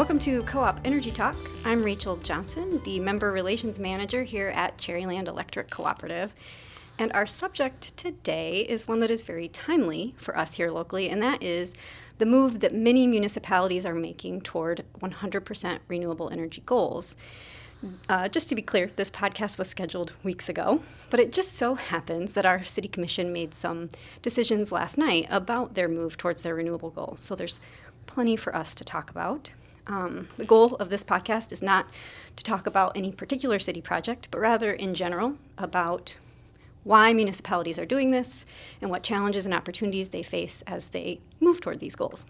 Welcome to Co op Energy Talk. I'm Rachel Johnson, the Member Relations Manager here at Cherryland Electric Cooperative. And our subject today is one that is very timely for us here locally, and that is the move that many municipalities are making toward 100% renewable energy goals. Uh, just to be clear, this podcast was scheduled weeks ago, but it just so happens that our city commission made some decisions last night about their move towards their renewable goal. So there's plenty for us to talk about. Um, the goal of this podcast is not to talk about any particular city project, but rather in general about why municipalities are doing this and what challenges and opportunities they face as they move toward these goals.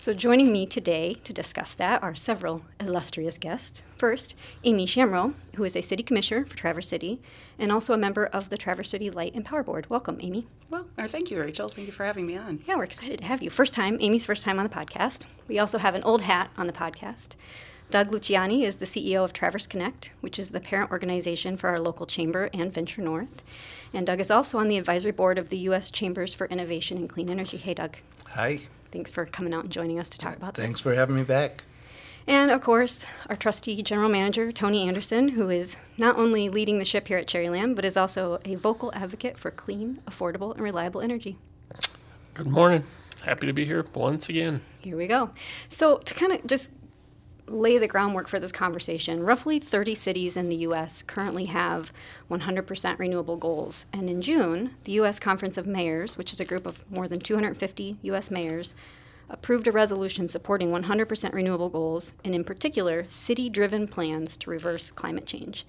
So, joining me today to discuss that are several illustrious guests. First, Amy Shamroe, who is a city commissioner for Traverse City and also a member of the Traverse City Light and Power Board. Welcome, Amy. Well, uh, thank you, Rachel. Thank you for having me on. Yeah, we're excited to have you. First time, Amy's first time on the podcast. We also have an old hat on the podcast. Doug Luciani is the CEO of Traverse Connect, which is the parent organization for our local chamber and Venture North. And Doug is also on the advisory board of the U.S. Chambers for Innovation and Clean Energy. Hey, Doug. Hi. Thanks for coming out and joining us to talk about Thanks this. Thanks for having me back. And of course, our trustee general manager, Tony Anderson, who is not only leading the ship here at Cherryland, but is also a vocal advocate for clean, affordable, and reliable energy. Good morning. Happy to be here once again. Here we go. So, to kind of just lay the groundwork for this conversation, roughly 30 cities in the U.S. currently have 100% renewable goals. And in June, the U.S. Conference of Mayors, which is a group of more than 250 U.S. mayors, approved a resolution supporting 100% renewable goals, and in particular, city driven plans to reverse climate change.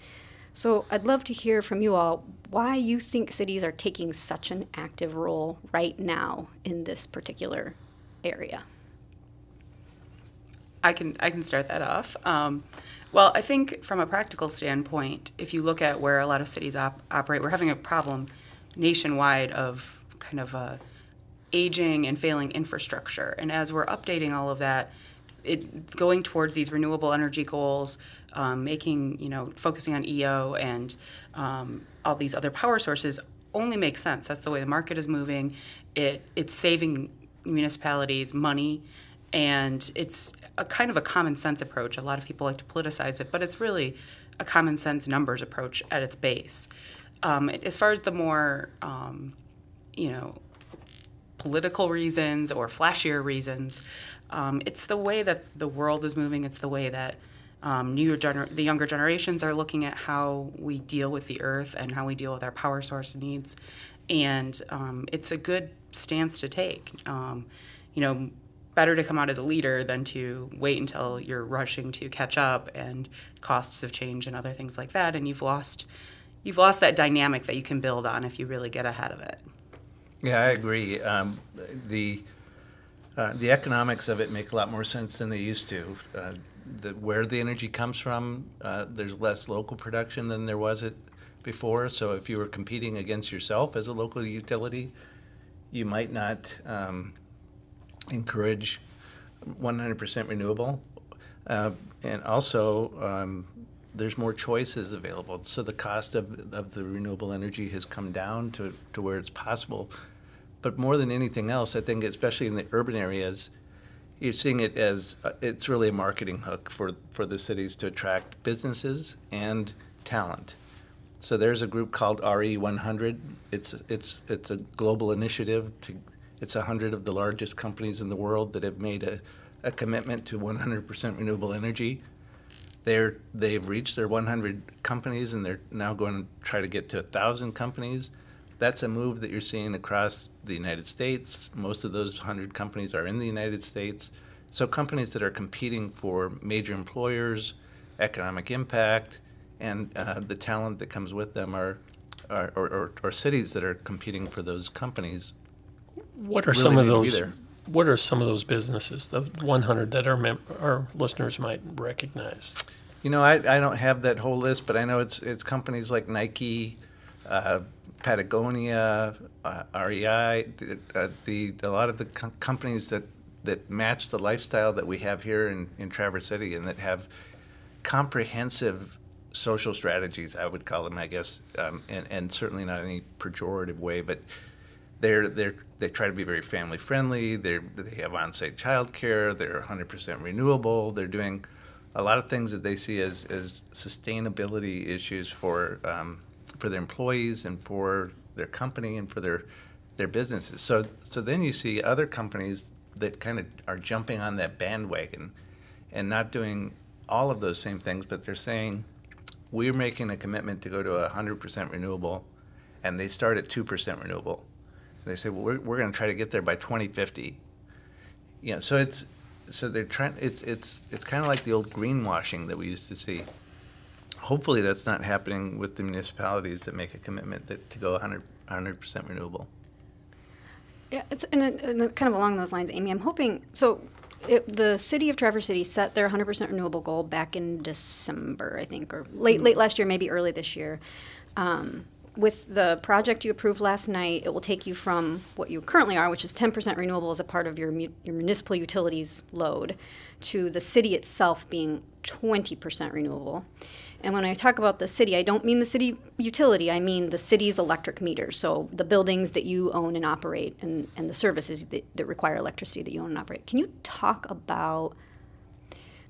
So, I'd love to hear from you all why you think cities are taking such an active role right now in this particular area. I can I can start that off. Um, well, I think from a practical standpoint, if you look at where a lot of cities op- operate, we're having a problem nationwide of kind of a aging and failing infrastructure. And as we're updating all of that, it going towards these renewable energy goals, um, making you know focusing on EO and um, all these other power sources only makes sense. That's the way the market is moving. It it's saving municipalities money and it's a kind of a common sense approach. A lot of people like to politicize it, but it's really a common sense numbers approach at its base. Um, as far as the more, um, you know, political reasons or flashier reasons, um, it's the way that the world is moving. It's the way that um, new gener- the younger generations are looking at how we deal with the earth and how we deal with our power source needs, and um, it's a good stance to take. Um, you know, better to come out as a leader than to wait until you're rushing to catch up and costs of change and other things like that and you've lost you've lost that dynamic that you can build on if you really get ahead of it Yeah, I agree. Um, the uh, the economics of it make a lot more sense than they used to. Uh, the, where the energy comes from, uh, there's less local production than there was it before. So if you were competing against yourself as a local utility, you might not um, encourage 100% renewable. Uh, and also, um, there's more choices available. So the cost of, of the renewable energy has come down to, to where it's possible. But more than anything else, I think, especially in the urban areas, you're seeing it as uh, it's really a marketing hook for, for the cities to attract businesses and talent. So there's a group called RE100. It's it's it's a global initiative. To, it's 100 of the largest companies in the world that have made a, a commitment to 100% renewable energy. They're they've reached their 100 companies and they're now going to try to get to 1,000 companies. That's a move that you're seeing across the United States. Most of those 100 companies are in the United States. So companies that are competing for major employers, economic impact, and uh, the talent that comes with them are, are or, or, or cities that are competing for those companies. What are Really some of need to be those? What are some of those businesses, the 100 that our mem- our listeners might recognize? You know, I, I don't have that whole list, but I know it's it's companies like Nike, uh, Patagonia, uh, REI, the, uh, the a lot of the com- companies that that match the lifestyle that we have here in, in Traverse City and that have comprehensive social strategies, I would call them, I guess, um, and, and certainly not in any pejorative way, but they're they're they try to be very family friendly. They they have on-site childcare. They're 100% renewable. They're doing a lot of things that they see as as sustainability issues for um, for their employees and for their company and for their their businesses. So so then you see other companies that kind of are jumping on that bandwagon and not doing all of those same things, but they're saying we're making a commitment to go to 100% renewable, and they start at 2% renewable. They say, well, we're, we're going to try to get there by 2050. You know, so it's so they're trying. It's it's it's kind of like the old greenwashing that we used to see. Hopefully, that's not happening with the municipalities that make a commitment that, to go 100 percent renewable. Yeah, it's kind of along those lines, Amy. I'm hoping so. It, the city of Traverse City set their 100% renewable goal back in December, I think, or late late last year, maybe early this year. Um, with the project you approved last night, it will take you from what you currently are, which is 10% renewable as a part of your, mu- your municipal utilities load, to the city itself being 20% renewable. And when I talk about the city, I don't mean the city utility, I mean the city's electric meters. So the buildings that you own and operate and, and the services that, that require electricity that you own and operate. Can you talk about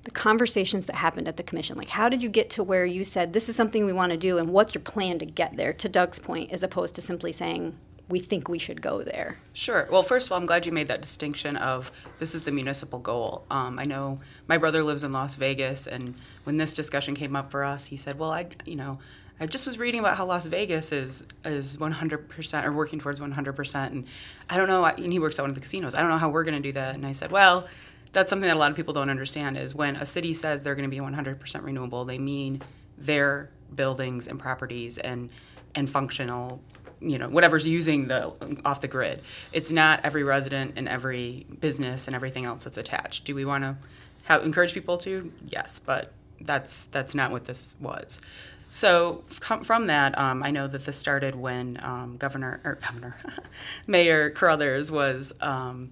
the conversations that happened at the commission? Like, how did you get to where you said, this is something we want to do, and what's your plan to get there, to Doug's point, as opposed to simply saying, we think we should go there? Sure. Well, first of all, I'm glad you made that distinction of this is the municipal goal. Um, I know my brother lives in Las Vegas, and when this discussion came up for us, he said, "Well, I, you know, I just was reading about how Las Vegas is is 100% or working towards 100%, and I don't know." And he works at one of the casinos. I don't know how we're going to do that. And I said, "Well." That's something that a lot of people don't understand is when a city says they're going to be 100% renewable, they mean their buildings and properties and and functional you know whatever's using the off the grid. It's not every resident and every business and everything else that's attached. Do we want to encourage people to? Yes but that's that's not what this was. So from that um, i know that this started when um, governor or governor mayor Carruthers was um,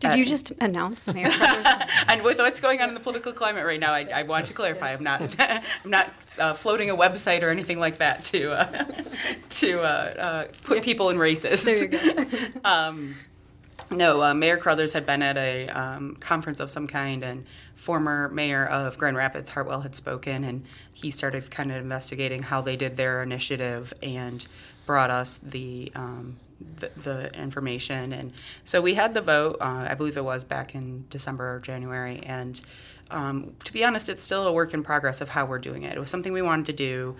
Did Uh, you just announce Mayor and with what's going on in the political climate right now, I, I want to clarify: I'm not, I'm not uh, floating a website or anything like that to uh, to uh, uh, put people in races. there you go. Um, no, uh, Mayor Carruthers had been at a um, conference of some kind, and former mayor of Grand Rapids, Heartwell, had spoken, and he started kind of investigating how they did their initiative and brought us the um, the, the information. And so we had the vote. Uh, I believe it was back in December or January, and um, to be honest, it's still a work in progress of how we're doing it. It was something we wanted to do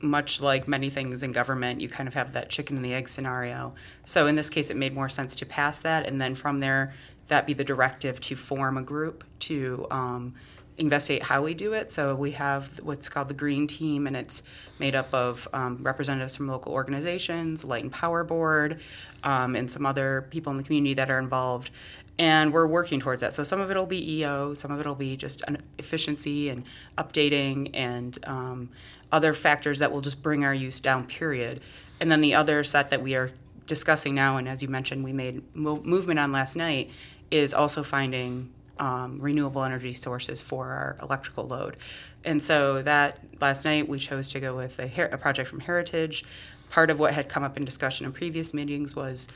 much like many things in government, you kind of have that chicken and the egg scenario. So in this case, it made more sense to pass that, and then from there, that be the directive to form a group to um, investigate how we do it. So we have what's called the Green Team, and it's made up of um, representatives from local organizations, Light and Power Board, um, and some other people in the community that are involved. And we're working towards that. So some of it'll be EO, some of it'll be just efficiency and updating and um, other factors that will just bring our use down, period. And then the other set that we are discussing now, and as you mentioned, we made mo- movement on last night, is also finding um, renewable energy sources for our electrical load. And so that last night we chose to go with a, a project from Heritage. Part of what had come up in discussion in previous meetings was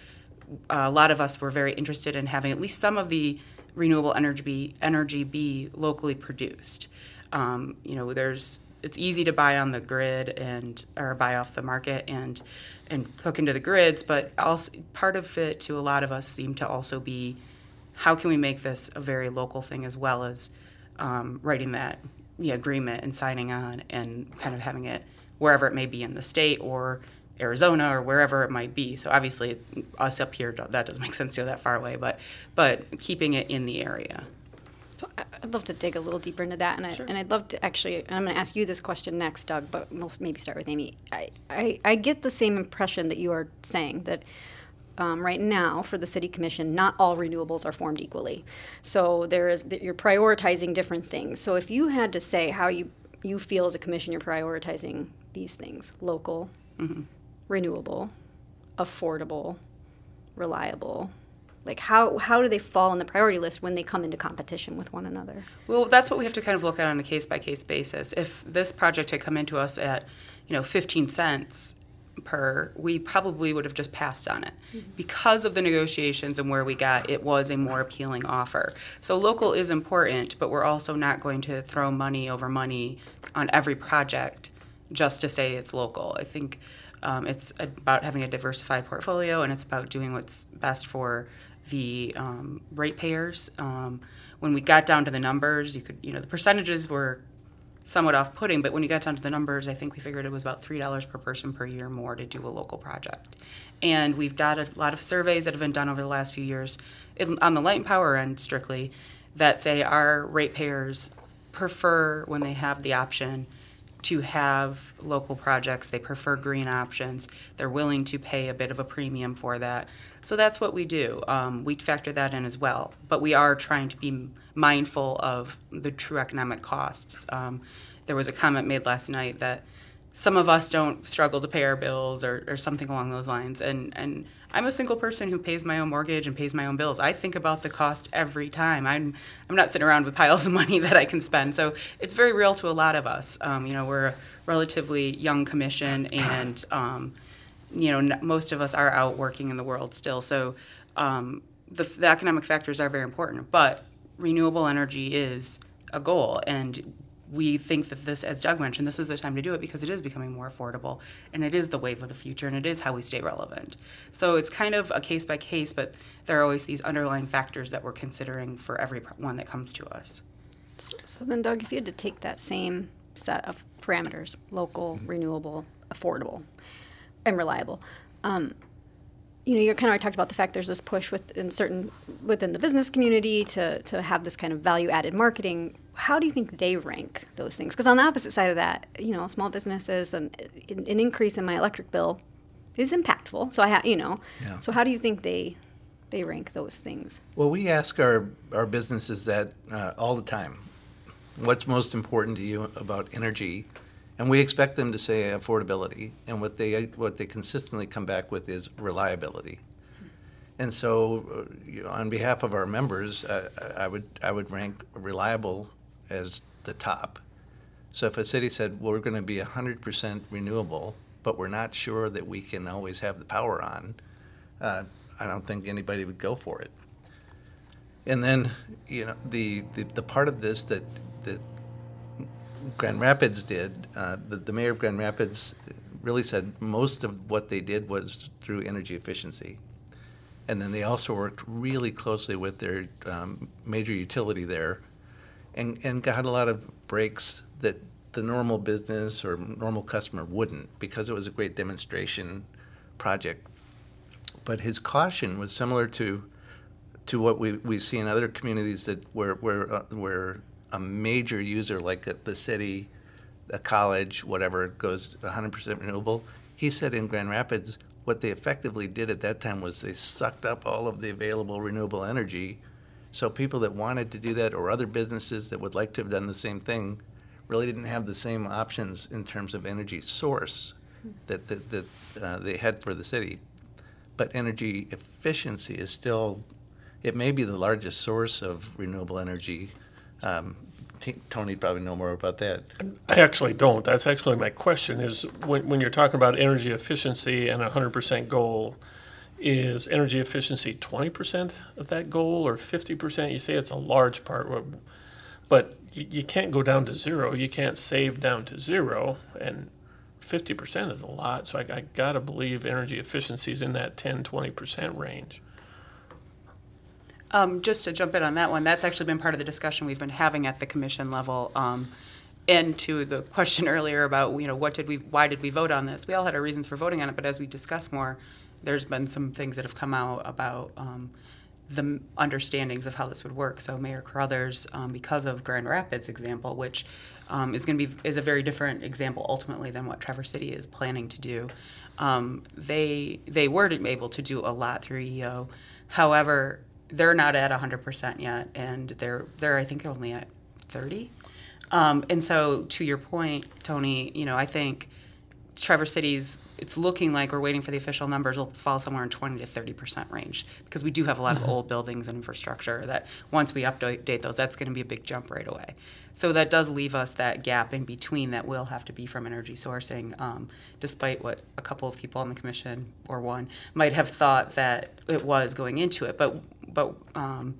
a lot of us were very interested in having at least some of the renewable energy be, energy be locally produced. Um, you know, there's it's easy to buy on the grid and or buy off the market and and hook into the grids, but also part of it to a lot of us seemed to also be how can we make this a very local thing as well as um, writing that yeah, agreement and signing on and kind of having it wherever it may be in the state or Arizona or wherever it might be. So obviously, us up here that doesn't make sense to go that far away, but but keeping it in the area. So I'd love to dig a little deeper into that, and, I, and I'd love to actually. And I'm going to ask you this question next, Doug, but we'll maybe start with Amy. I, I, I get the same impression that you are saying that um, right now for the city commission, not all renewables are formed equally. So there is you're prioritizing different things. So if you had to say how you you feel as a commission, you're prioritizing these things: local, renewable, affordable, reliable. Like how how do they fall on the priority list when they come into competition with one another? Well, that's what we have to kind of look at on a case by case basis. If this project had come into us at, you know, 15 cents, per, we probably would have just passed on it. Because of the negotiations and where we got, it was a more appealing offer. So local is important, but we're also not going to throw money over money on every project just to say it's local. I think um, it's about having a diversified portfolio and it's about doing what's best for the um, ratepayers. Um, when we got down to the numbers, you could, you know, the percentages were somewhat off-putting, but when you got down to the numbers, I think we figured it was about three dollars per person per year more to do a local project. And we've got a lot of surveys that have been done over the last few years in, on the light and power end strictly that say our ratepayers prefer when they have the option to have local projects. They prefer green options. They're willing to pay a bit of a premium for that. So that's what we do. Um, we factor that in as well. But we are trying to be mindful of the true economic costs. Um, there was a comment made last night that some of us don't struggle to pay our bills or, or something along those lines. And, and I'm a single person who pays my own mortgage and pays my own bills. I think about the cost every time. I'm, I'm not sitting around with piles of money that I can spend. So it's very real to a lot of us. Um, you know, we're a relatively young commission and, um, you know, n- most of us are out working in the world still. So um, the, the economic factors are very important. But renewable energy is a goal. And we think that this, as Doug mentioned, this is the time to do it because it is becoming more affordable and it is the wave of the future and it is how we stay relevant. So it's kind of a case by case, but there are always these underlying factors that we're considering for every one that comes to us. So then, Doug, if you had to take that same set of parameters local, renewable, affordable, and reliable um, you know, you kind of already talked about the fact there's this push within certain within the business community to to have this kind of value added marketing. How do you think they rank those things? Because on the opposite side of that, you know, small businesses and an, an increase in my electric bill is impactful. So I, ha- you know, Yeah. so how do you think they they rank those things? Well, we ask our, our businesses that uh, all the time. What's most important to you about energy? And we expect them to say affordability. And what they what they consistently come back with is reliability. And so, uh, you know, on behalf of our members, uh, I would I would rank reliable as the top. So if a city said well, we're going to be 100% renewable, but we're not sure that we can always have the power on, uh, I don't think anybody would go for it. And then, you know, the, the, the part of this that, that Grand Rapids did, uh, the, the mayor of Grand Rapids really said most of what they did was through energy efficiency. And then they also worked really closely with their um, major utility there and, and got a lot of breaks that the normal business or normal customer wouldn't because it was a great demonstration project. But his caution was similar to to what we, we see in other communities that where where uh, where a major user like a, the city, a college, whatever goes 100% renewable. He said in Grand Rapids, what they effectively did at that time was they sucked up all of the available renewable energy. So people that wanted to do that, or other businesses that would like to have done the same thing, really didn't have the same options in terms of energy source that that, that uh, they had for the city. But energy efficiency is still, it may be the largest source of renewable energy. Um, T- Tony probably know more about that. I actually don't. That's actually my question is when, when you're talking about energy efficiency and a 100% goal, is energy efficiency 20% of that goal or 50%? You say it's a large part, but- you can't go down to zero. You can't save down to zero. And 50% is a lot. So I, I got to believe energy efficiency is in that 10, 20% range. Um, just to jump in on that one, that's actually been part of the discussion we've been having at the commission level. Um, and to the question earlier about, you know, what did we, why did we vote on this? We all had our reasons for voting on it, but as we discuss more, there's been some things that have come out about um, the understandings of how this would work. So Mayor Carruthers, um, because of Grand Rapids example, which um, is going to be is a very different example ultimately than what Traverse City is planning to do. Um, they they were able to do a lot through EO. However, they're not at 100% yet, and they're they're I think only at 30. Um, and so, to your point, Tony, you know, I think Traverse City's it's looking like we're waiting for the official numbers will fall somewhere in 20 to 30 percent range because we do have a lot of old buildings and infrastructure that once we update those, that's going to be a big jump right away. So that does leave us that gap in between that will have to be from energy sourcing, um, despite what a couple of people on the commission or one might have thought that it was going into it. But but um,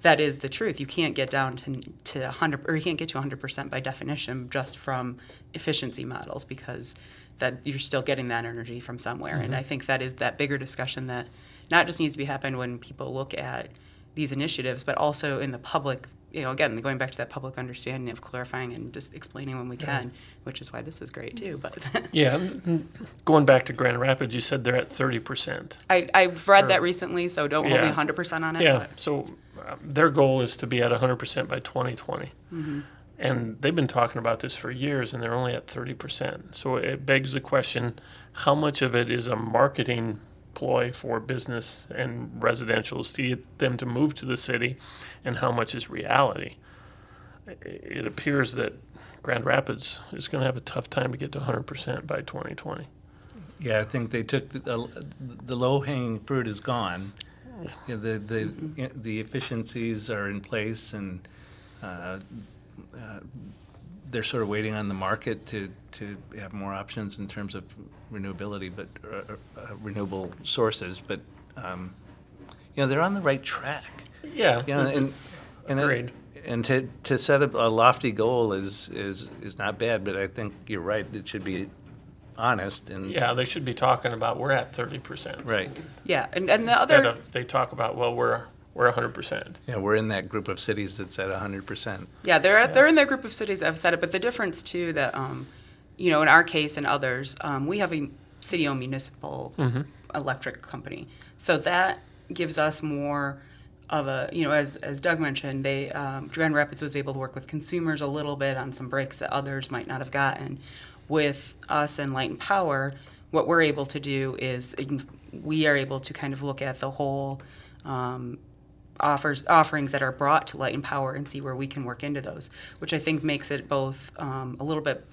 that is the truth. You can't get down to to 100 or you can't get to 100 percent by definition just from efficiency models because that you're still getting that energy from somewhere. Mm-hmm. And I think that is that bigger discussion that not just needs to be happened when people look at these initiatives, but also in the public you know, again, going back to that public understanding of clarifying and just explaining when we can, which is why this is great too. But yeah, going back to Grand Rapids, you said they're at thirty percent. I I've read or, that recently, so don't hold me hundred percent on it. Yeah, but. so um, their goal is to be at hundred percent by twenty twenty, mm mm-hmm. And they've been talking about this for years, and they're only at thirty percent. So it begs the question: How much of it is a marketing ploy for business and residentials to get them to move to the city, and how much is reality. It appears that Grand Rapids is going to have a tough time to get to 100% by 2020. Yeah, I think they took the, the low hanging fruit is gone. Know, the the the efficiencies are in place, and uh, uh, they're sort of waiting on the market to, to have more options in terms of renewability, but uh, uh, renewable sources. But um, you know, they're on the right track. Yeah. You know, and and Agreed. It, and to, to set up a lofty goal is, is is not bad, but I think you're right. It should be honest and yeah, they should be talking about we're at thirty percent. Right. Yeah, and and the Instead other of they talk about well we're we're 100%. Yeah, we're in that group of cities that's at 100%. Yeah, they're at, they're in that group of cities that have said it. But the difference too that um, you know in our case and others, um, we have a city-owned municipal mm-hmm. electric company, so that gives us more of a you know as as Doug mentioned, they um, Grand Rapids was able to work with consumers a little bit on some breaks that others might not have gotten. With us and Light and Power, what we're able to do is we are able to kind of look at the whole um, offers offerings that are brought to Light and Power and see where we can work into those, which I think makes it both um, a little bit.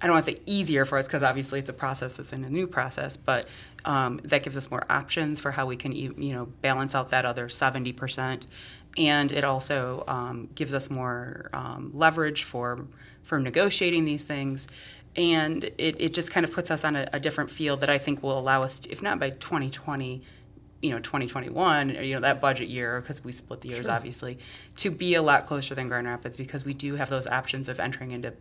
I don't want to say easier for us because obviously it's a process it's in a new process, but um, that gives us more options for how we can you know balance out that other 70%, and it also um, gives us more um, leverage for for negotiating these things, and it, it just kind of puts us on a, a different field that I think will allow us, to, if not by 2020 you know 2021 you know that budget year because we split the years sure. obviously to be a lot closer than grand rapids because we do have those options of entering into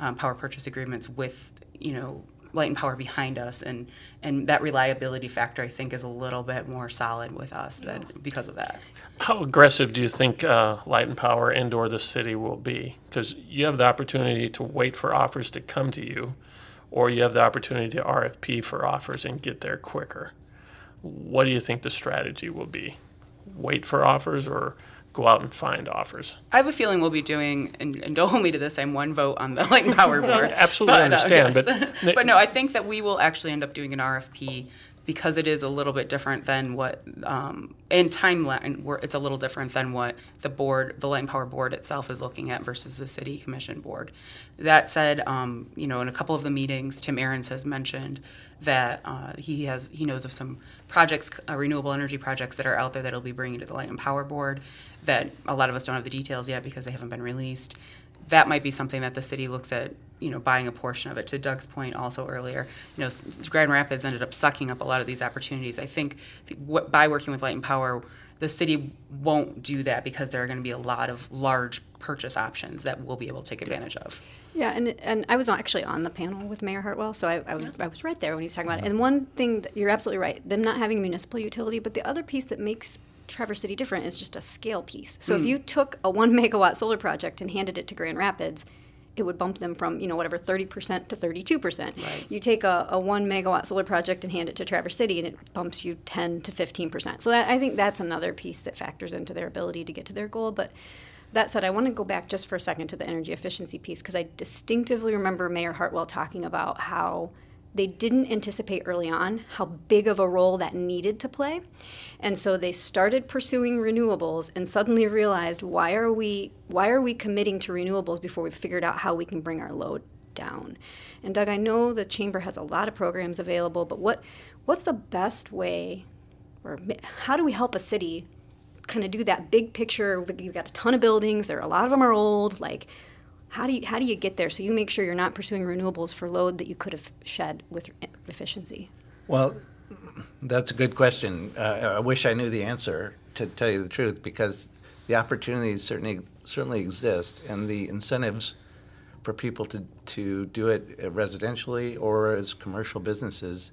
um, power purchase agreements with you know light and power behind us and and that reliability factor i think is a little bit more solid with us than because of that. How aggressive do you think uh, light and power and or the city will be? Because you have the opportunity to wait for offers to come to you or you have the opportunity to rfp for offers and get there quicker what do you think the strategy will be? Wait for offers or go out and find offers? I have a feeling we'll be doing, and, and don't hold me to this, I'm one vote on the and Power Board. absolutely but, understand. Uh, yes. But, but no, I think that we will actually end up doing an RFP because it is a little bit different than what um, in timeline it's a little different than what the board the light power board itself is looking at versus the city commission board. That said um, you know in a couple of the meetings tim arends has mentioned that uh, he has he knows of some projects uh, renewable energy projects that are out there that he'll be bringing to the light and power board that a lot of us don't have the details yet because they haven't been released. That might be something that the city looks at you know buying a portion of it to doug's point also earlier you know grand rapids ended up sucking up a lot of these opportunities i think by working with light and power the city won't do that because there are going to be a lot of large purchase options that we'll be able to take advantage of yeah, and and I was actually on the panel with Mayor Heartwell, so I, I was I was right there when he's talking about it. And one thing that you're absolutely right, them not having a municipal utility, but the other piece that makes Traverse City different is just a scale piece. So mm. if you took a one megawatt solar project and handed it to Grand Rapids, it would bump them from you know whatever 30% to 32% right. you take a, a one megawatt solar project and hand it to traverse city and it bumps you 10 to 15% so that, i think that's another piece that factors into their ability to get to their goal. But that said i want to go back just for a second to the energy efficiency piece because i distinctively remember mayor heartwell talking about how they didn't anticipate early on how big of a role that needed to play. And so they started pursuing renewables and suddenly realized why are we why are we committing to renewables before we've figured out how we can bring our load down. And Doug, I know the chamber has a lot of programs available, but what what's the best way or how do we help a city kind of do that big picture? You've got a ton of buildings, there a lot of them are old, like how do you how do you get there so you make sure you're not pursuing renewables for load that you could have shed with efficiency? Well, that's a good question. Uh, I wish I knew the answer to tell you the truth because the opportunities certainly certainly exist and the incentives for people to, to do it residentially or as commercial businesses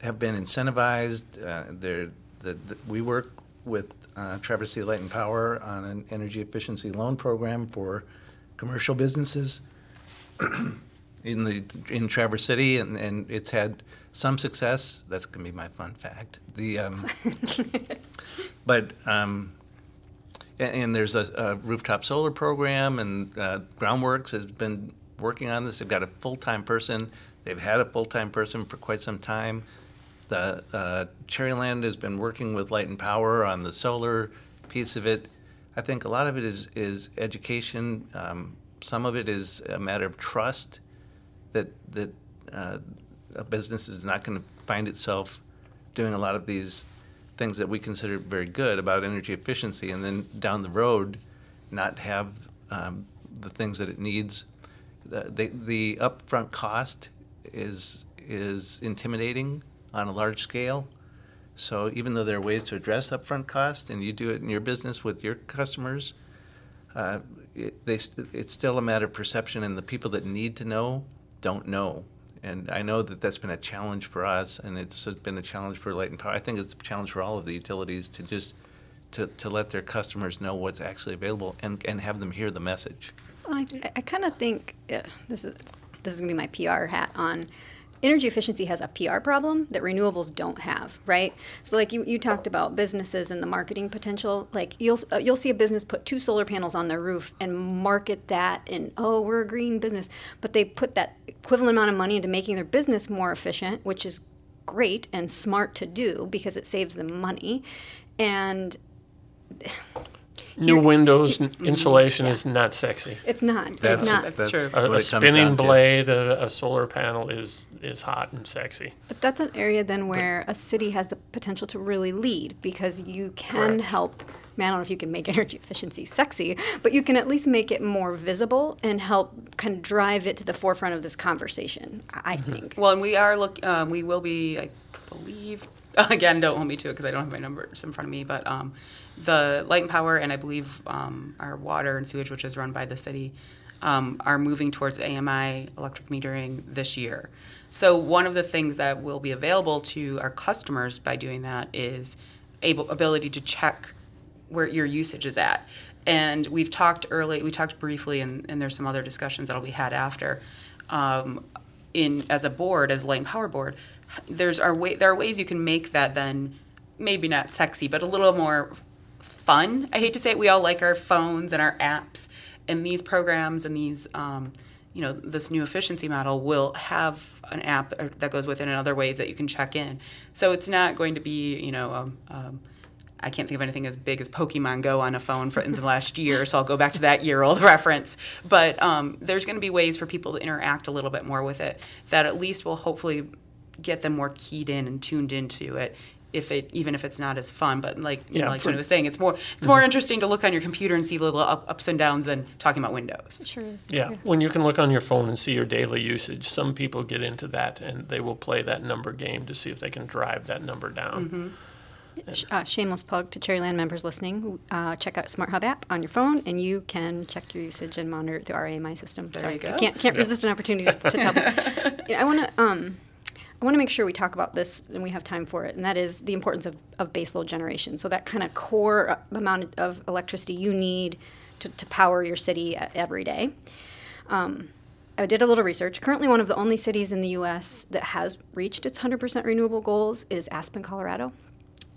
have been incentivized. Uh, the, the, we work with uh, Traverse City Light and Power on an energy efficiency loan program for commercial businesses in the in Traverse City, and, and it's had some success. That's gonna be my fun fact. The um, but um, and, and, there's a, a, rooftop solar program, and uh, Groundworks has been working on this. They've got a full time person. They've had a full time person for quite some time. The uh, Cherryland has been working with Light and Power on the solar piece of it. I think a lot of it is is education. Um, some of it is a matter of trust that that uh, a business is not going to find itself doing a lot of these things that we consider very good about energy efficiency, and then down the road, not have um, the things that it needs. The, the, the upfront cost is is intimidating on a large scale. So even though there are ways to address upfront cost, and you do it in your business with your customers, uh, it, they, it's still a matter of perception, and the people that need to know don't know. And I know that that's been a challenge for us, and it's been a challenge for Light and Power. I think it's a challenge for all of the utilities to just to, to let their customers know what's actually available and, and have them hear the message. Well, I, I kind of think yeah, this is this is gonna be my PR hat on energy efficiency has a PR problem that renewables don't have, right? So like you, you talked about businesses and the marketing potential. Like you'll uh, you'll see a business put two solar panels on their roof and market that and oh we're a green business, but they put that equivalent amount of money into making their business more efficient, which is great and smart to do because it saves them money, and New windows, insulation yeah. is not sexy. It's not. That's, it's not. That's, that's true. A, a spinning blade, a, a, solar panel is is hot and sexy. But that's an area then where but, a city has the potential to really lead because you can correct. help. Man, I don't know if you can make energy efficiency sexy, but you can at least make it more visible and help kind of drive it to the forefront of this conversation. I mm-hmm. think. Well, and we are look. Um, we will be, I believe. Again, don't hold me to it because I don't have my numbers in front of me, but. Um, the light and power, and I believe um, our water and sewage, which is run by the city, um, are moving towards AMI electric metering this year. So one of the things that will be available to our customers by doing that is able ability to check where your usage is at. And we've talked early, we talked briefly, and, and there's some other discussions that'll be had after. Um, in as a board, as a light and power board, there's our way there are ways you can make that then maybe not sexy, but a little more fun. I hate to say it, we all like our phones and our apps, and these programs and these, um, you know, this new efficiency model will have an app that goes with it in other ways that you can check in. So it's not going to be, you know, um, um, I can't think of anything as big as Pokemon Go on a phone for in the last year, so I'll go back to that year-old reference. But um, there's going to be ways for people to interact a little bit more with it that at least will hopefully get them more keyed in and tuned into it if it even if it's not as fun. But like you yeah, know, like Jenny was saying, it's more it's mm-hmm. more interesting to look on your computer and see little up, ups and downs than talking about Windows. Sure is. Yeah. yeah, when you can look on your phone and see your daily usage, some people get into that and they will play that number game to see if they can drive that number down. Mm-hmm. Uh, shameless plug to Cherryland members listening. Uh, check out Smart Hub app on your phone, and you can check your usage and monitor the RAMI system. There Sorry, you go. can't can't resist an opportunity to, to tell. I want to um, I want to make sure we talk about this and we have time for it, and that is the importance of, of baseload generation. So, that kind of core amount of electricity you need to, to power your city every day. Um, I did a little research. Currently, one of the only cities in the US that has reached its 100% renewable goals is Aspen, Colorado.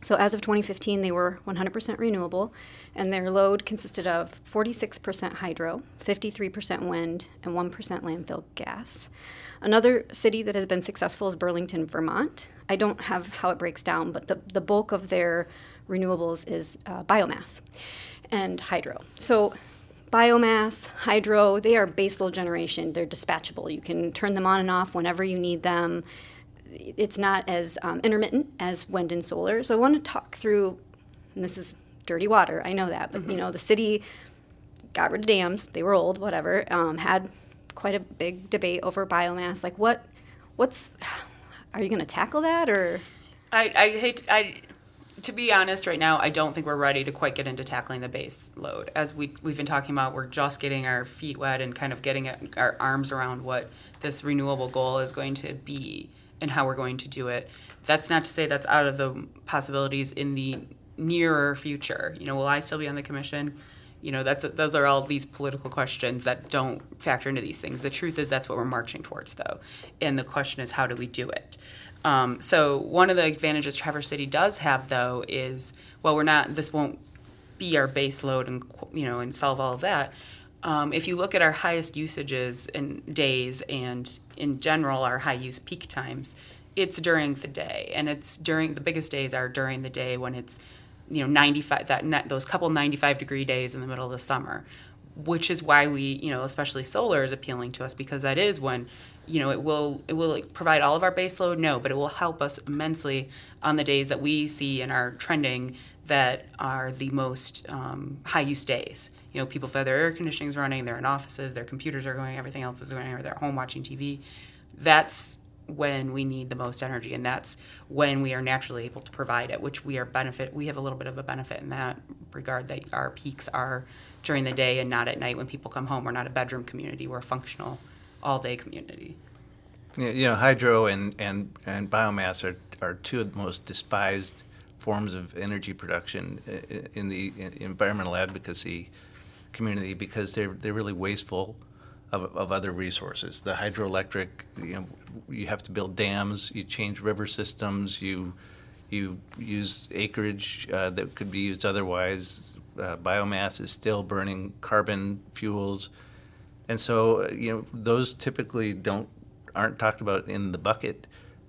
So, as of 2015, they were 100% renewable, and their load consisted of 46% hydro, 53% wind, and 1% landfill gas. Another city that has been successful is Burlington, Vermont. I don't have how it breaks down, but the, the bulk of their renewables is uh, biomass and hydro. So biomass, hydro, they are baseload generation. They're dispatchable. You can turn them on and off whenever you need them. It's not as um, intermittent as wind and solar. So I want to talk through, and this is dirty water, I know that, but you know, the city got rid of dams, they were old, whatever, um, had quite a big debate over biomass. Like, what, what's, are you going to tackle that or? I, I hate I to be honest right now I don't think we're ready to quite get into tackling the base load as we we've been talking about we're just getting our feet wet and kind of getting our arms around what this renewable goal is going to be and how we're going to do it that's not to say that's out of the possibilities in the nearer future you know will I still be on the commission you know that's those are all these political questions that don't factor into these things the truth is that's what we're marching towards though and the question is how do we do it um, so one of the advantages Traverse City does have, though, is well, we're not. This won't be our base load and you know and solve all of that. Um, if you look at our highest usages in days and in general our high use peak times, it's during the day, and it's during the biggest days are during the day when it's you know 95 that net, those couple 95 degree days in the middle of the summer which is why we you know especially solar is appealing to us because that is when you know, it will it will provide all of our base load, no, but it will help us immensely on the days that we see in our trending that are the most um, high use days. You know, people have their air conditioning is running, they're in offices, their computers are going, everything else is going, or they're home watching TV. That's when we need the most energy, and that's when we are naturally able to provide it. Which we are benefit. We have a little bit of a benefit in that regard that our peaks are during the day and not at night when people come home. We're not a bedroom community. We're a functional all day community. You know, hydro and, and, and biomass are, are two of the most despised forms of energy production in the environmental advocacy community because they're, they're really wasteful of, of other resources. The hydroelectric, you know, you have to build dams, you change river systems, you, you use acreage uh, that could be used otherwise. Uh, biomass is still burning carbon fuels and so you know those typically don't aren't talked about in the bucket,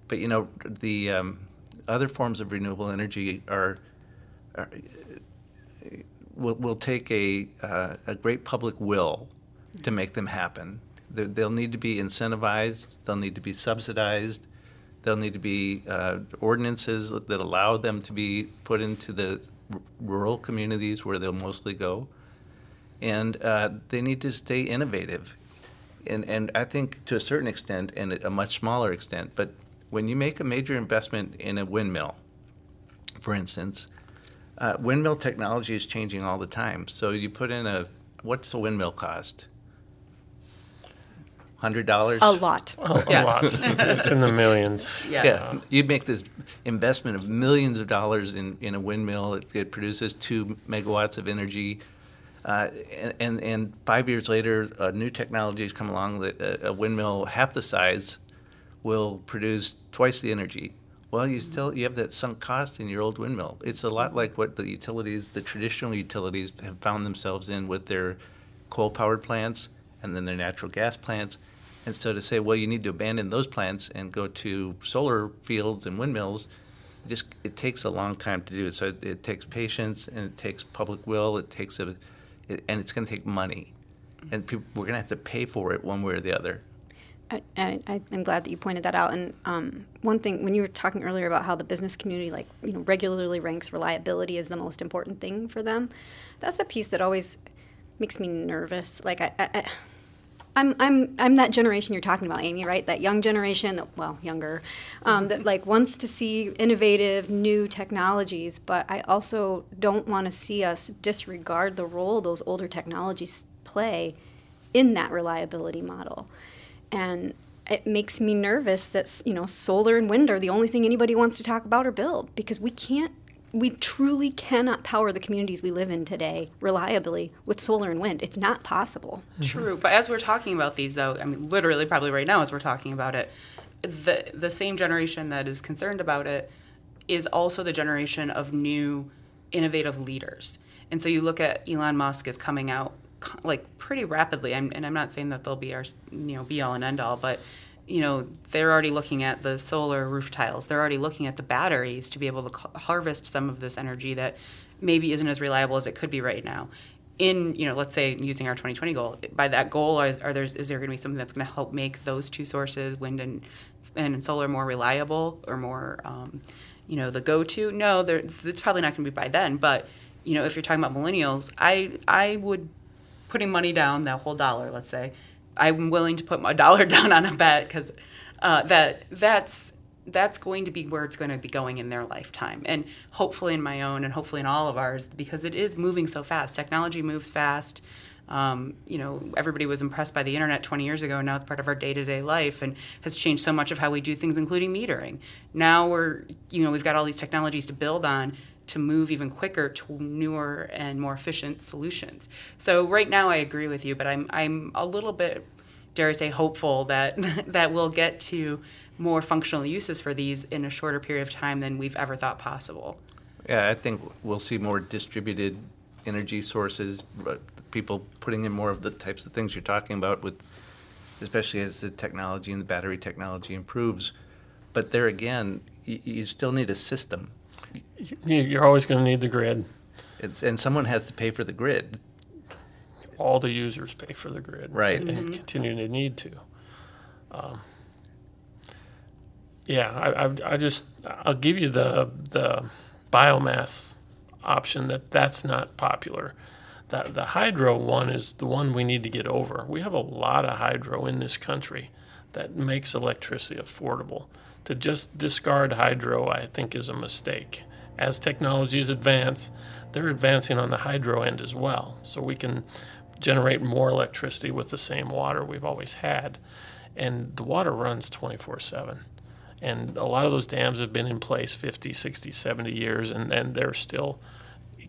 but you know the um, other forms of renewable energy are, are will, will take a uh, a great public will to make them happen. They, they'll need to be incentivized. They'll need to be subsidized. There'll need to be uh, ordinances that allow them to be put into the r- rural communities where they'll mostly go and uh, they need to stay innovative. And, and I think to a certain extent, and a much smaller extent, but when you make a major investment in a windmill, for instance, uh, windmill technology is changing all the time. So you put in a, what's a windmill cost? Hundred dollars. A lot. A, Yes. lot. It's, it's in the millions. Yes. Yeah, you make this investment of millions of dollars in, in a windmill. It, it produces two megawatts of energy. Uh, and, and five years later, uh, new technologies come along that a, a, windmill half the size will produce twice the energy. Well, you still you have that sunk cost in your old windmill. It's a lot like what the utilities, the traditional utilities, have found themselves in with their coal-powered plants and then their natural gas plants. And so to say, well, you need to abandon those plants and go to solar fields and windmills, just it takes a long time to do it. So it, it takes patience and it takes public will. It takes a and it's going to take money, and people, we're going to have to pay for it one way or the other. I, I, am glad that you pointed that out. And um, one thing, when you were talking earlier about how the business community, like you know, regularly ranks reliability as the most important thing for them, that's the piece that always makes me nervous. Like I, I I'm I'm I'm that generation you're talking about, Amy, right? That young generation, that, well, younger, um, that like wants to see innovative new technologies, but I also don't want to see us disregard the role those older technologies play in that reliability model, and it makes me nervous that you know solar and wind are the only thing anybody wants to talk about or build because we can't we truly cannot power the communities we live in today reliably with solar and wind. It's not possible. Mm-hmm. True, but as we're talking about these, though, I mean, literally, probably right now, as we're talking about it, the the same generation that is concerned about it is also the generation of new, innovative leaders. And so you look at Elon Musk is coming out like pretty rapidly. And I'm not saying that they'll be our you know be all and end all, but you know, they're already looking at the solar roof tiles. They're already looking at the batteries to be able to harvest some of this energy that maybe isn't as reliable as it could be right now. in you know let's say using our 2020 goal by that goal are, are there is there going to be something that's going to help make those two sources wind and and solar more reliable or more um, you know the go-to no there it's probably not going to be by then but you know if you're talking about millennials i i would putting money down that whole dollar let's say i'm willing to put my dollar down on a bet because uh, that that's that's going to be where it's going to be going in their lifetime. And hopefully in my own and hopefully in all of ours because it is moving so fast. Technology moves fast. Um, you know everybody was impressed by the internet 20 years ago. And now it's part of our day-to-day life and has changed so much of how we do things including metering. Now we're you know we've got all these technologies to build on to move even quicker to newer and more efficient solutions so right now i agree with you but i'm i'm a little bit dare i say hopeful that that we'll get to more functional uses for these in a shorter period of time than we've ever thought possible. Yeah, I think we'll see more distributed energy sources, people putting in more of the types of things you're talking about with especially as the technology and the battery technology improves. But there again, you, you still need a system. You're always going to need the grid. It's, and someone has to pay for the grid. All the users pay for the grid. Right. And mm-hmm. continue to need to. Um, yeah, I, I, I just I'll give you the the biomass option that that's not popular. That the hydro one is the one we need to get over. We have a lot of hydro in this country that makes electricity affordable. To just discard hydro, I think, is a mistake. As technologies advance, they're advancing on the hydro end as well, so we can generate more electricity with the same water we've always had. And the water runs 24 7 and a lot of those dams have been in place 50 60 70 years and, and they're still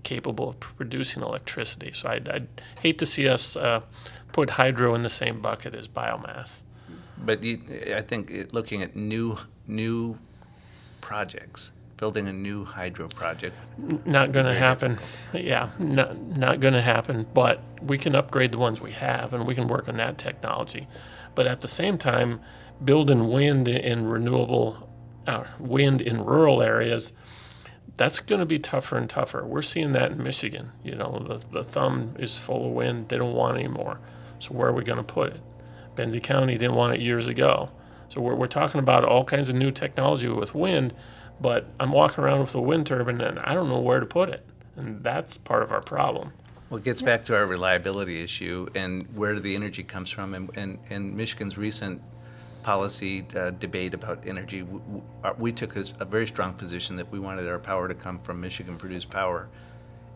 capable of producing electricity. So i'd, I'd hate to see us uh, put hydro in the same bucket as biomass. But you, i think it, looking at new new projects building a new hydro project not going to happen difficult. yeah not, not going to happen but we can upgrade the ones we have and we can work on that technology but at the same time building wind in renewable uh, wind in rural areas, that's going to be tougher and tougher. We're seeing that in Michigan. You know, the, the thumb is full of wind. They don't want any more. So where are we going to put it? Benzie County didn't want it years ago. So we're, we're talking about all kinds of new technology with wind, but I'm walking around with a wind turbine and I don't know where to put it. And that's part of our problem. Well, it gets back to our reliability issue and where the energy comes from. And, and, and Michigan's recent policy uh, debate about energy, we, uh, we took a, a, very strong position that we wanted our power to come from Michigan produced power.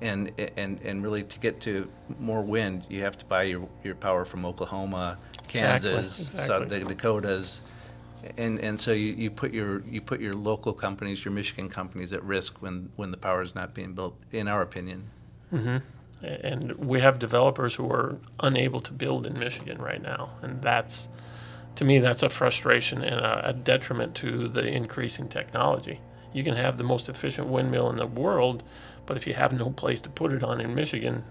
And, and, and really, to get to more wind, you have to buy your, your power from Oklahoma, Kansas, exactly. South the Dakotas, and and so you, you put your you put your local companies, your Michigan companies, at risk when when the power is not being built. In our opinion. Mm-hmm. And we have developers who are unable to build in Michigan right now, and that's to me, that's a frustration and a, a, detriment to the increasing technology. You can have the most efficient windmill in the world, but if you have no place to put it on in Michigan.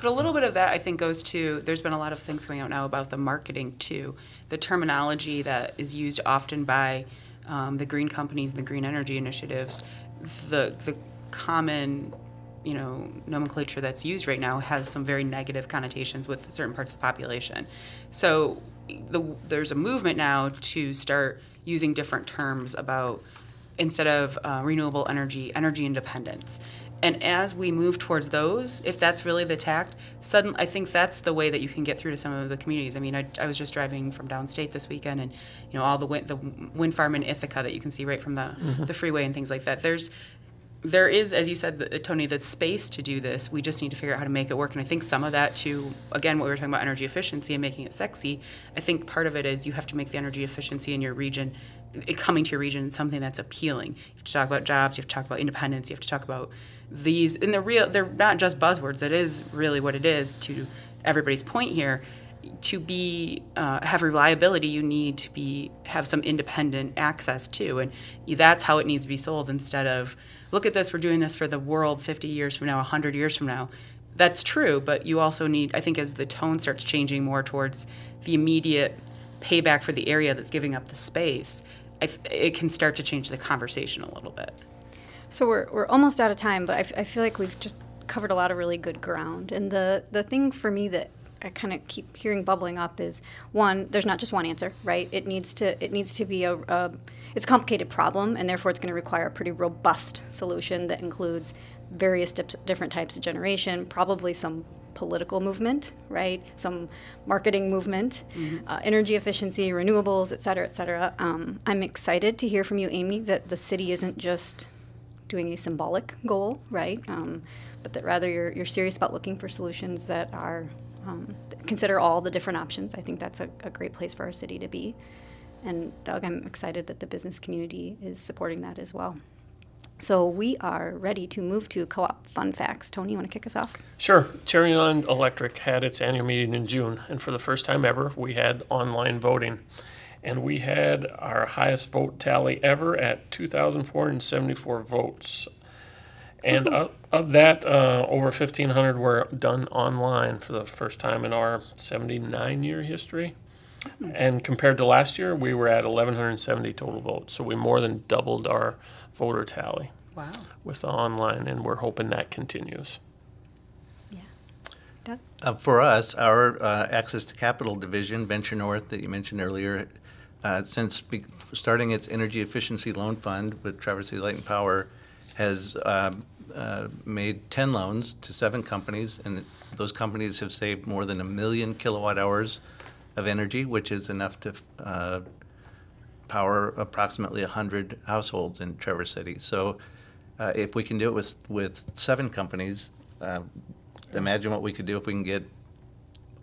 But a little bit of that, I think, goes to there's been a lot of things going out now about the marketing, too. The terminology that is used often by um, the green companies and the green energy initiatives, the, the common you know nomenclature that's used right now has some very negative connotations with certain parts of the population. So the, there's a movement now to start using different terms about instead of uh, renewable energy, energy independence. And as we move towards those, if that's really the tact, sudden I think that's the way that you can get through to some of the communities. I mean, I, I was just driving from downstate this weekend, and you know all the wind, the wind farm in Ithaca that you can see right from the mm-hmm. the freeway and things like that. There's there is, as you said, Tony, the space to do this. We just need to figure out how to make it work. And I think some of that, too again, what we were talking about energy efficiency and making it sexy. I think part of it is you have to make the energy efficiency in your region, coming to your region, something that's appealing. You have to talk about jobs. You have to talk about independence. You have to talk about these. And the real, they're not just buzzwords. That is really what it is. To everybody's point here, to be uh, have reliability, you need to be have some independent access to, and that's how it needs to be sold instead of look at this, we're doing this for the world 50 years from now, 100 years from now. That's true, but you also need, I think, as the tone starts changing more towards the immediate payback for the area that's giving up the space, it can start to change the conversation a little bit. So we're, we're almost out of time, but I, f- I feel like we've just covered a lot of really good ground. And the the thing for me that I kind of keep hearing bubbling up is one, there's not just one answer, right? It needs to it needs to be a, a it's a complicated problem, and therefore it's going to require a pretty robust solution that includes various different types of generation, probably some political movement, right? Some marketing movement, uh, energy efficiency, renewables, et cetera, et cetera. Um, I'm excited to hear from you, Amy, that the city isn't just doing a symbolic goal, right? Um, but that rather you're, you're serious about looking for solutions that are um, consider all the different options. I think that's a, a great place for our city to be. And Doug, I'm excited that the business community is supporting that as well. So we are ready to move to co-op fun facts. Tony, you want to kick us off? Sure. Cherryland Electric had its annual meeting in June, and for the first time ever, we had online voting. And we had our highest vote tally ever at 2,474 votes. And of, of that, uh, over 1,500 were done online for the first time in our 79 year history. And compared to last year, we were at 1,170 total votes. So we more than doubled our voter tally Wow. with the online, and we're hoping that continues. Yeah. Doug? Uh, for us, our uh, Access to Capital division, Venture North, that you mentioned earlier, uh, since be- starting its energy efficiency loan fund with Traverse City Light and Power, has um, uh, made 10 loans to seven companies, and those companies have saved more than a million kilowatt hours of energy, which is enough to uh, power approximately 100 households in Traverse City. So uh, if we can do it with, with seven companies, uh, imagine what we could do if we can get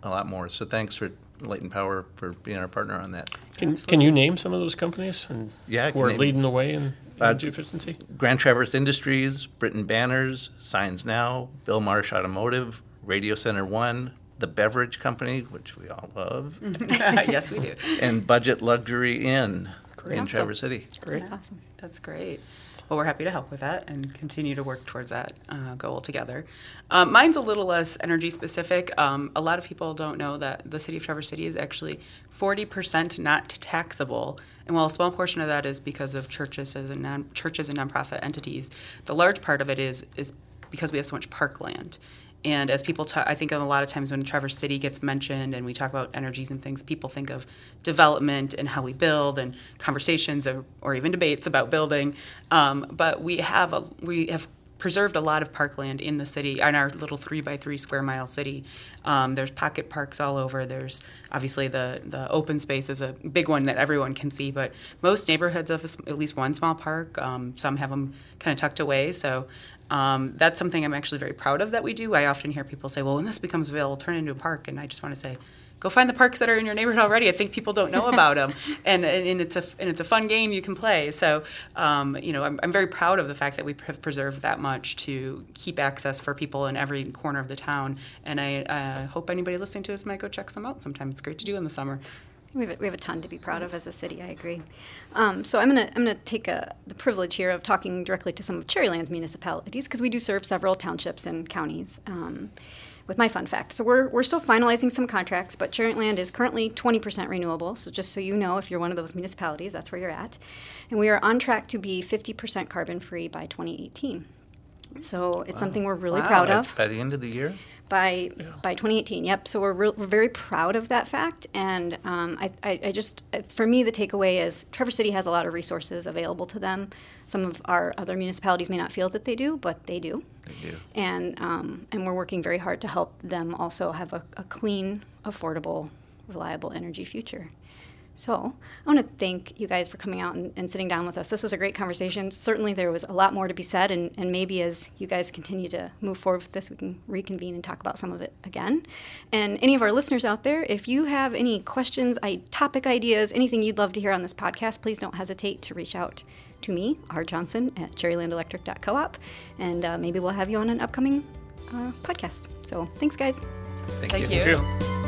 a lot more. So thanks for Light and Power for being our partner on that. Can, can you name some of those companies and Yeah, who are name- leading the way in Uh, energy efficiency? Grand Traverse Industries, Britten Banners, Signs Now, Bill Marsh Automotive, Radio Center One, The Beverage Company, which we all love, yes, we do. and Budget Luxury Inn in Awesome. Traverse City. Great. That's awesome. That's great. Well, we're happy to help with that and continue to work towards that uh, goal together. Um, mine's a little less energy specific. Um, a lot of people don't know that the city of Traverse City is actually 40% not taxable. And while a small portion of that is because of churches and non- churches and nonprofit entities, the large part of it is is because we have so much parkland. And as people talk, I think a lot of times when Traverse City gets mentioned and we talk about energies and things, people think of development and how we build and conversations or, or even debates about building. Um, but we have a, we have preserved a lot of parkland in the city, in our little three by three square mile city. Um, there's pocket parks all over. There's obviously the, the open space is a big one that everyone can see, but most neighborhoods have a at least one small park. Um, some have them kind of tucked away. So um, that's something I'm actually very proud of that we do. I often hear people say, well, when this becomes available, turn it into a park. And I just want to say, go find the parks that are in your neighborhood already. I think people don't know about them, and, and it's a and it's a fun game you can play. So, um, you know, I'm, I'm very proud of the fact that we have preserved that much to keep access for people in every corner of the town. And I uh, hope anybody listening to this might go check some out sometime. It's great to do in the summer. We have, a, we have a ton to be proud of as a city. I agree. Um, so I'm gonna I'm gonna take a, the privilege here of talking directly to some of Cherryland's municipalities because we do serve several townships and counties. Um, with my fun fact, so we're we're still finalizing some contracts, but Cherryland is currently 20% renewable. So just so you know, if you're one of those municipalities, that's where you're at, and we are on track to be 50% carbon free by 2018. So it's something we're really Wow. proud of By the end of the year? by by 2018. Yep. So we're real, we're very proud of that fact, and um, I, I I just for me the takeaway is Traverse City has a lot of resources available to them. Some of our other municipalities may not feel that they do, but they do, They do. and um, and we're working very hard to help them also have a, a clean, affordable, reliable energy future. So I want to thank you guys for coming out and, and sitting down with us. This was a great conversation. Certainly, there was a lot more to be said, and, and maybe as you guys continue to move forward with this, we can reconvene and talk about some of it again. And any of our listeners out there, if you have any questions, I, topic ideas, anything you'd love to hear on this podcast, please don't hesitate to reach out to me, R. Johnson at cherrylandelectric.coop, and uh, maybe we'll have you on an upcoming uh, podcast. So thanks, guys. Thank Thank you. you. Thank you.